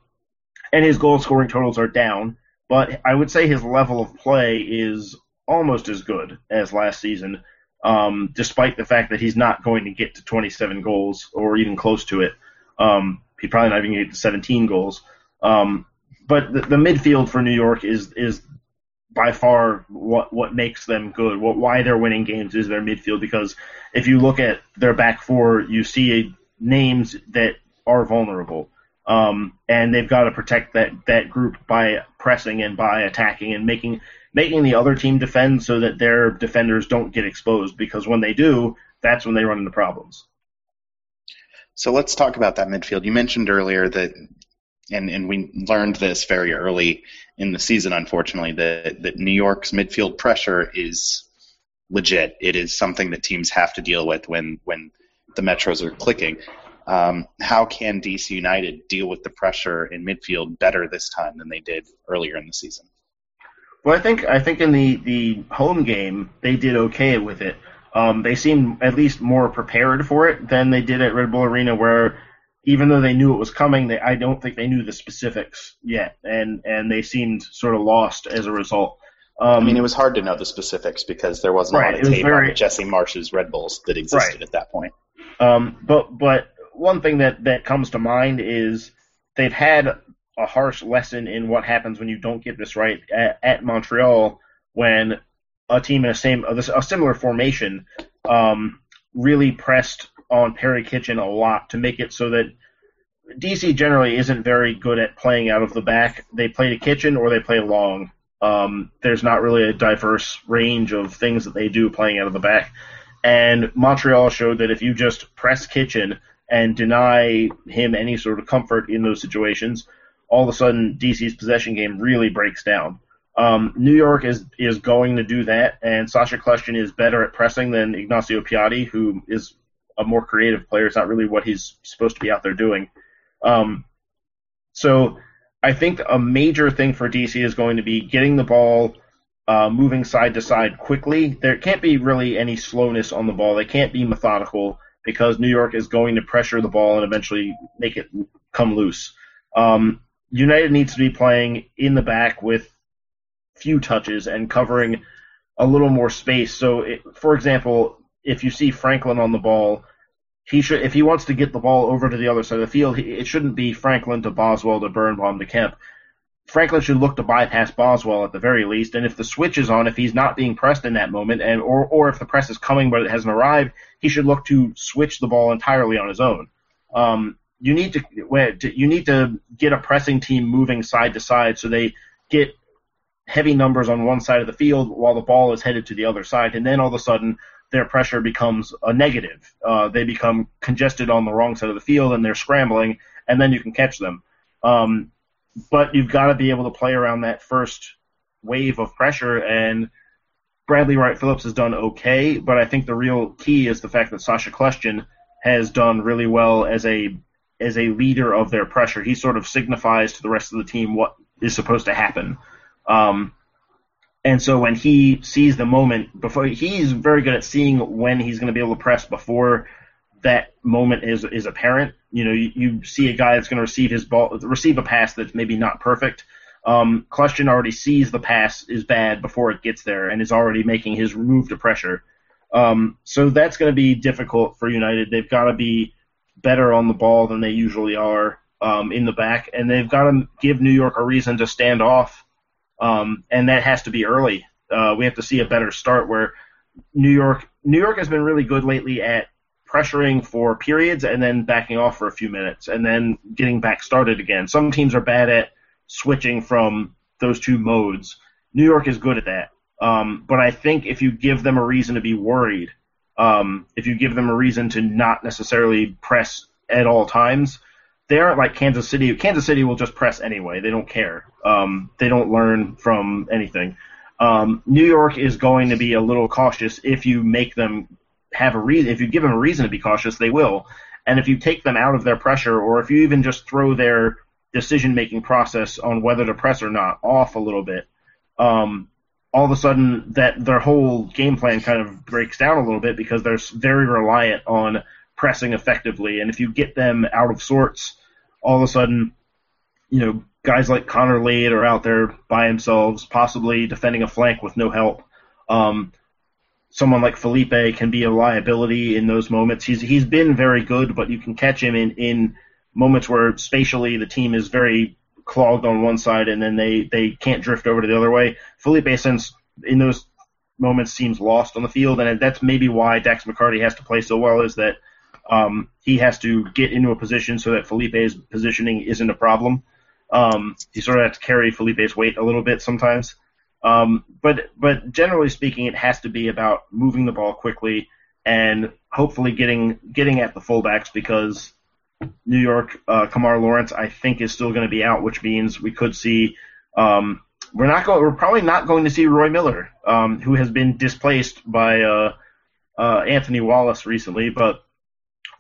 and his goal scoring totals are down, but I would say his level of play is almost as good as last season um, despite the fact that he's not going to get to 27 goals or even close to it. Um, he's probably not even get to 17 goals. Um, but the, the midfield for New York is is by far what what makes them good. What why they're winning games is their midfield because if you look at their back four, you see names that are vulnerable. Um, and they've got to protect that, that group by pressing and by attacking and making making the other team defend so that their defenders don't get exposed because when they do, that's when they run into problems. So let's talk about that midfield. You mentioned earlier that, and, and we learned this very early in the season, unfortunately, that, that New York's midfield pressure is legit. It is something that teams have to deal with when, when the Metros are clicking. Um, how can DC United deal with the pressure in midfield better this time than they did earlier in the season? Well, I think I think in the, the home game they did okay with it. Um, they seemed at least more prepared for it than they did at Red Bull Arena, where even though they knew it was coming, they, I don't think they knew the specifics yet, and and they seemed sort of lost as a result. Um, I mean, it was hard to know the specifics because there wasn't Right, a lot of tape very- on Jesse Marsch's Red Bulls that existed Right. at that point. Um, but but one thing that that comes to mind is they've had a harsh lesson in what happens when you don't get this right at, at Montreal when a team in a same a similar formation um, really pressed on Perry Kitchen a lot to make it so that DC generally isn't very good at playing out of the back. They play to Kitchen or they play long. Um, there's not really a diverse range of things that they do playing out of the back. And Montreal showed that if you just press Kitchen and deny him any sort of comfort in those situations, all of a sudden DC's possession game really breaks down. Um, New York is is going to do that, and Sacha Kljestan is better at pressing than Ignacio Piatti, who is a more creative player. It's not really what he's supposed to be out there doing. Um, so I think a major thing for DC is going to be getting the ball uh, moving side to side quickly. There can't be really any slowness on the ball. They can't be methodical because New York is going to pressure the ball and eventually make it come loose. Um, United needs to be playing in the back with few touches and covering a little more space. So, it, for example, if you see Franklin on the ball, he should if he wants to get the ball over to the other side of the field, it shouldn't be Franklin to Boswell to Birnbaum to Kemp. Franklin should look to bypass Boswell at the very least, and if the switch is on, if he's not being pressed in that moment, and or or if the press is coming but it hasn't arrived, he should look to switch the ball entirely on his own. Um, you need to you need to get a pressing team moving side to side so they get heavy numbers on one side of the field while the ball is headed to the other side, and then all of a sudden their pressure becomes a negative. Uh, they become congested on the wrong side of the field and they're scrambling, and then you can catch them. Um, but you've got to be able to play around that first wave of pressure, and Bradley Wright Phillips has done okay, but I think the real key is the fact that Sacha Kljestan has done really well as a as a leader of their pressure. He sort of signifies to the rest of the team what is supposed to happen. Um, and so when he sees the moment before, he's very good at seeing when he's going to be able to press before that moment is is apparent. You know, you, you see a guy that's going to receive his ball, receive a pass that's maybe not perfect. Um, already sees the pass is bad before it gets there and is already making his move to pressure. Um, so that's going to be difficult for United. They've got to be better on the ball than they usually are um, in the back, and they've got to give New York a reason to stand off um, and that has to be early. Uh, we have to see a better start where New York New York has been really good lately at pressuring for periods and then backing off for a few minutes and then getting back started again. Some teams are bad at switching from those two modes. New York is good at that. Um, but I think if you give them a reason to be worried, um, if you give them a reason to not necessarily press at all times, they aren't like Kansas City. Kansas City will just press anyway. They don't care. Um, they don't learn from anything. Um, New York is going to be a little cautious if you make them have a reason. If you give them a reason to be cautious, they will. And if you take them out of their pressure, or if you even just throw their decision-making process on whether to press or not off a little bit, um, all of a sudden that their whole game plan kind of breaks down a little bit because they're very reliant on pressing effectively. And if you get them out of sorts all of a sudden, you know, guys like Connor Lade are out there by themselves, possibly defending a flank with no help. Um, someone like Felipe can be a liability in those moments. He's he's been very good, but you can catch him in in moments where spatially the team is very clogged on one side and then they they can't drift over to the other way. Felipe since in those moments seems lost on the field, and that's maybe why Dax McCarty has to play so well. Is that um, he has to get into a position so that Felipe's positioning isn't a problem. Um, he sort of has to carry Felipe's weight a little bit sometimes. Um, but but generally speaking, it has to be about moving the ball quickly and hopefully getting getting at the fullbacks because New York uh, Kemar Lawrence I think is still going to be out, which means we could see um, we're not going we're probably not going to see Roy Miller, um, who has been displaced by uh, uh, Anthony Wallace recently, but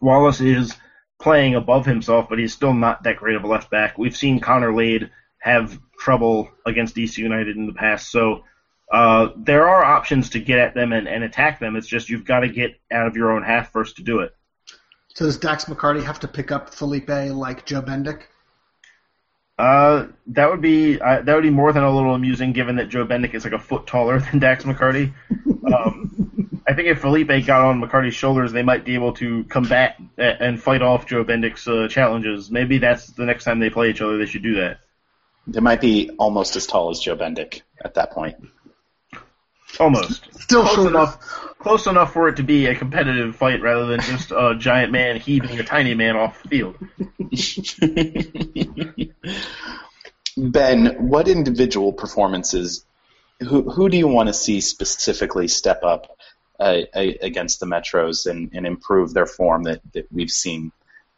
Wallace is playing above himself, but he's still not that great of a left back. We've seen Connor Lade have trouble against DC United in the past, so uh, there are options to get at them and, and attack them. It's just you've got to get out of your own half first to do it. So does Dax McCarty have to pick up Felipe like Joe Bendik? Uh, that would be uh, that would be more than a little amusing, given that Joe Bendik is like a foot taller than Dax McCarty. Um, I think if Felipe got on McCarty's shoulders, they might be able to combat and fight off Joe Bendik's uh, challenges. Maybe that's the next time they play each other. They should do that. They might be almost as tall as Joe Bendik at that point. Almost. Still close short enough. Close enough for it to be a competitive fight rather than just a giant man heaving a tiny man off the field. ben, what individual performances? Who who do you want to see specifically step up uh, against the Metros and, and improve their form that, that we've seen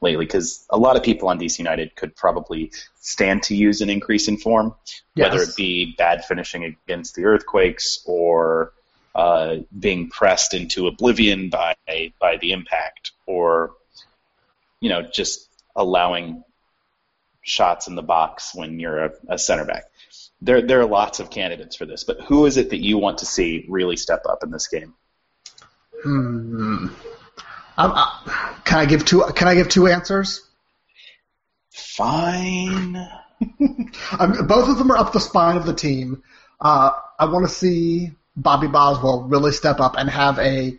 lately? Because a lot of people on DC United could probably stand to use an increase in form, Yes. whether it be bad finishing against the Earthquakes or uh, being pressed into oblivion by by the impact, or you know just allowing shots in the box when you're a, a center back. There there are lots of candidates for this, but who is it that you want to see really step up in this game? Hmm. Um, uh, can I give two? Can I give two answers? Fine. Both of them are up the spine of the team. Uh, I want to see Bobby Boswell really step up and have a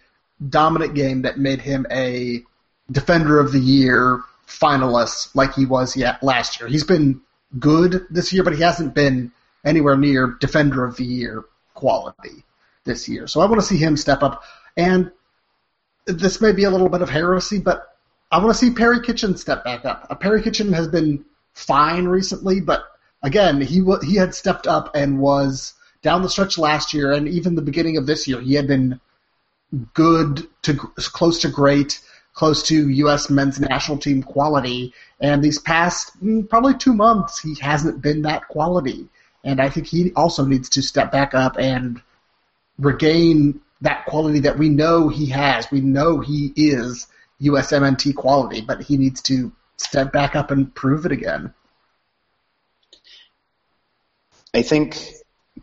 dominant game that made him a Defender of the Year finalist like he was yet last year. He's been good this year, but he hasn't been anywhere near Defender of the Year quality this year. So I want to see him step up. And this may be a little bit of heresy, but I want to see Perry Kitchen step back up. Uh, Perry Kitchen has been fine recently, but again, he wa he had stepped up and was down the stretch last year, and even the beginning of this year, he had been good to close to great, close to U.S. men's national team quality. And these past mm, probably two months, he hasn't been that quality. And I think he also needs to step back up and regain that quality that we know he has. We know he is USMNT quality, but he needs to step back up and prove it again. I think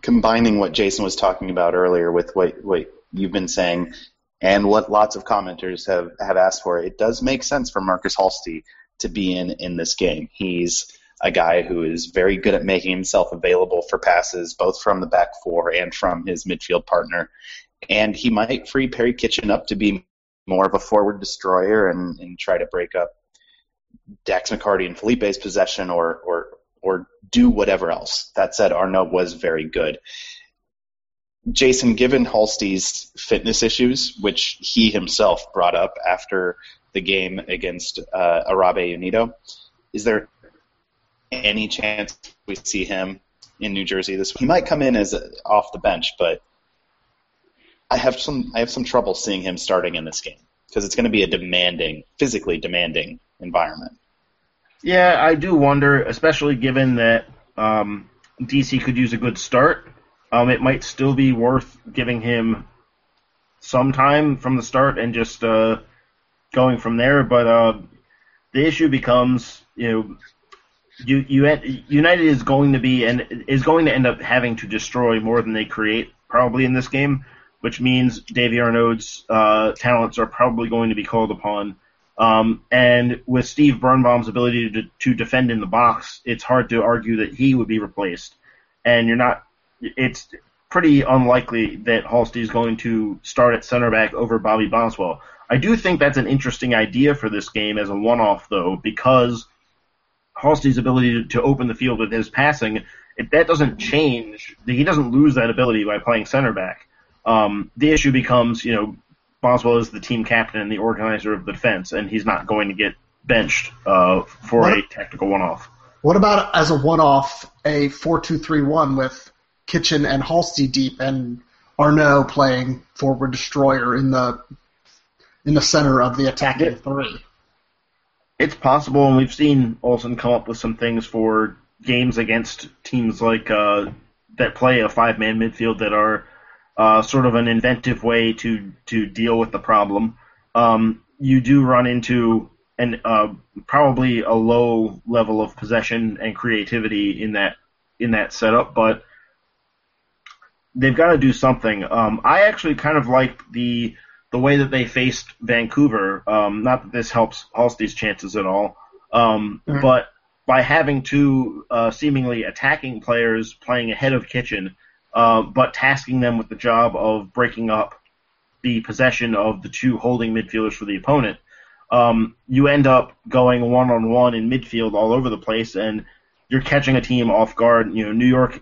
combining what Jason was talking about earlier with what, what you've been saying and what lots of commenters have, have asked for, it does make sense for Marcus Halsti to be in in this game. He's a guy who is very good at making himself available for passes, both from the back four and from his midfield partner. And he might free Perry Kitchen up to be more of a forward destroyer and, and try to break up Dax McCarty and Felipe's possession or, or or do whatever else. That said, Arnaud was very good. Jason, given Halsti's fitness issues, which he himself brought up after the game against uh, Arabe Unido, is there any chance we see him in New Jersey this week? He might come in as a, off the bench, but I have some I have some trouble seeing him starting in this game because it's going to be a demanding, physically demanding environment. Yeah, I do wonder, especially given that um, DC could use a good start. Um, it might still be worth giving him some time from the start and just uh, going from there. But uh, the issue becomes, you know, you, you United is going to be and is going to end up having to destroy more than they create probably in this game, which means Davy Arnaud's uh, talents are probably going to be called upon. Um, and with Steve Birnbaum's ability to, to defend in the box, it's hard to argue that he would be replaced. And you're not. It's pretty unlikely that Halsti is going to start at center back over Bobby Boswell. I do think that's an interesting idea for this game as a one-off, though, because Halsti's ability to, to open the field with his passing, if that doesn't change, he doesn't lose that ability by playing center back. Um, the issue becomes, you know, Boswell is the team captain and the organizer of the defense, and he's not going to get benched uh, for What? a tactical one-off. What about as a one-off, a four-two-three-one with Kitchen and Halsti deep and Arnaud playing forward destroyer in the in the center of the attacking Yeah. three? It's possible, and we've seen Olsen come up with some things for games against teams like uh, that play a five-man midfield that are uh, sort of an inventive way to to deal with the problem. Um, you do run into an uh, probably a low level of possession and creativity in that in that setup, but they've got to do something. Um, I actually kind of like the the way that they faced Vancouver. Um, not that this helps Halsti's chances at all, um, Mhm. but by having two uh, seemingly attacking players playing ahead of Kitchen, uh, but tasking them with the job of breaking up the possession of the two holding midfielders for the opponent, um, you end up going one on one in midfield all over the place, and you're catching a team off guard. You know, New York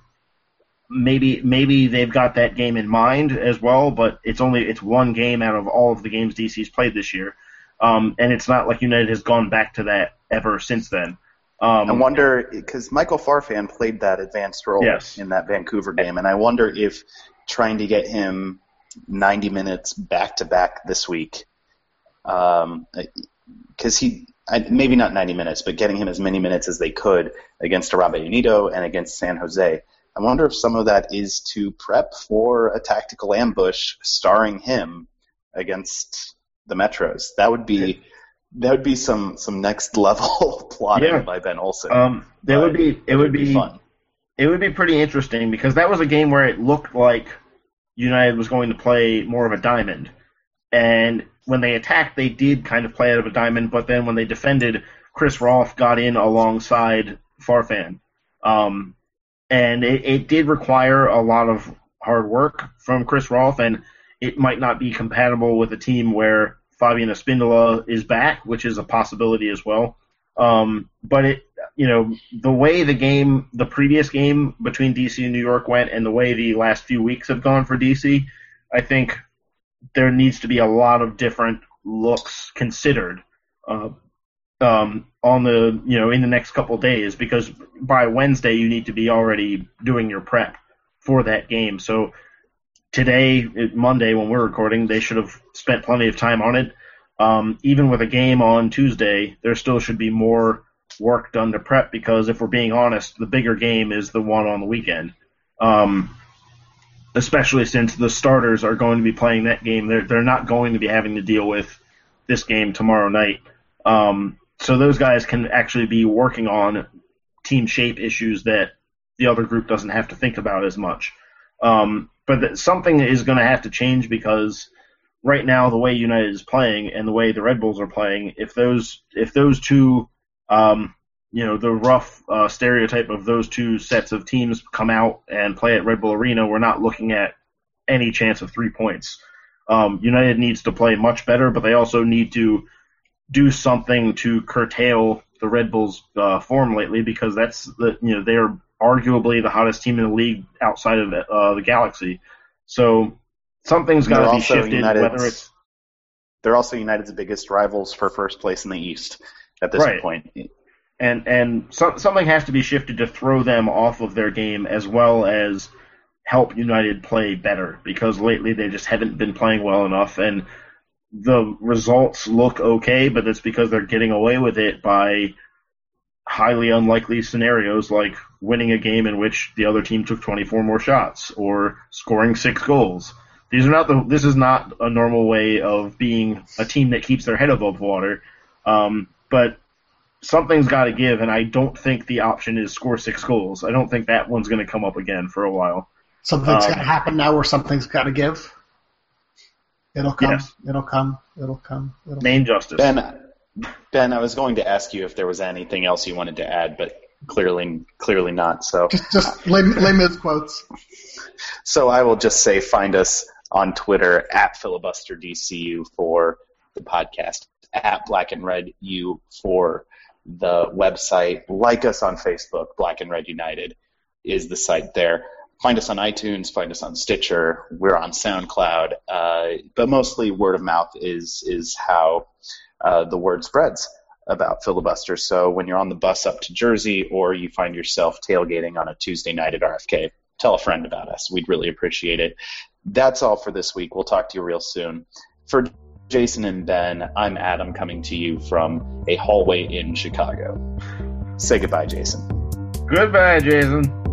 maybe maybe they've got that game in mind as well, but it's only it's one game out of all of the games DC's played this year, um, and it's not like United has gone back to that ever since then. Um, I wonder because Michael Farfan played that advanced role Yes. in that Vancouver game, and I wonder if trying to get him 90 minutes back to back this week, because he I, maybe not 90 minutes, but getting him as many minutes as they could against Arabe Unido and against San Jose. I wonder if some of that is to prep for a tactical ambush starring him against the Metros. That would be that would be some some next level plotting Yeah. by Ben Olsen. um, that would be it would be fun. it would be pretty interesting because that was a game where it looked like United was going to play more of a diamond. And when they attacked, they did kind of play out of a diamond, but then when they defended, Chris Rolfe got in alongside Farfan. Um, and it, it did require a lot of hard work from Chris Rolfe, and it might not be compatible with a team where Fabian Espindola is back, which is a possibility as well. Um, but it, you know, the way the game, the previous game between DC and New York went, and the way the last few weeks have gone for DC, I think there needs to be a lot of different looks considered uh, um, on the, you know, in the next couple days because by Wednesday you need to be already doing your prep for that game. So today, Monday, when we're recording, they should have spent plenty of time on it. Um, even with a game on Tuesday, there still should be more work done to prep because if we're being honest, the bigger game is the one on the weekend. Um, especially since the starters are going to be playing that game. They're they're not going to be having to deal with this game tomorrow night. Um, so those guys can actually be working on team shape issues that the other group doesn't have to think about as much. Um, but th- something is going to have to change because right now the way United is playing and the way the Red Bulls are playing, if those if those two, um, you know, the rough uh, stereotype of those two sets of teams come out and play at Red Bull Arena, we're not looking at any chance of three points. Um, United needs to play much better, but they also need to do something to curtail the Red Bulls' uh, form lately because that's the you know they're arguably the hottest team in the league outside of uh, the Galaxy. So something's got to be shifted, United's- whether it's They're also United's biggest rivals for first place in the East at this Right. point. and and so, something has to be shifted to throw them off of their game as well as help United play better because lately they just haven't been playing well enough and the results look okay, but it's because they're getting away with it by highly unlikely scenarios like winning a game in which the other team took 24 more shots or scoring six goals. These are not the. This is not a normal way of being a team that keeps their head above water. Um, but something's got to give, and I don't think the option is score six goals. I don't think that one's going to come up again for a while. Something's Um, got to happen now, or something's got to give. It'll come. Yes. It'll come. It'll come. It'll Main justice. Ben, Ben, I was going to ask you if there was anything else you wanted to add, but clearly, clearly not. So, Just, just lay, lay Miz quotes. so I will just say, find us on Twitter at filibusterdcu for the podcast, at Black and Red U for the website. Like us on Facebook. Black and Red United is the site there. Find us on iTunes. Find us on Stitcher. We're on SoundCloud. Uh, but mostly word of mouth is is how uh, the word spreads about filibuster. So when you're on the bus up to Jersey or you find yourself tailgating on a Tuesday night at RFK, tell a friend about us. We'd really appreciate it. That's all for this week. We'll talk to you real soon. For Jason and Ben, I'm Adam coming to you from a hallway in Chicago. Say goodbye, Jason. Goodbye, Jason.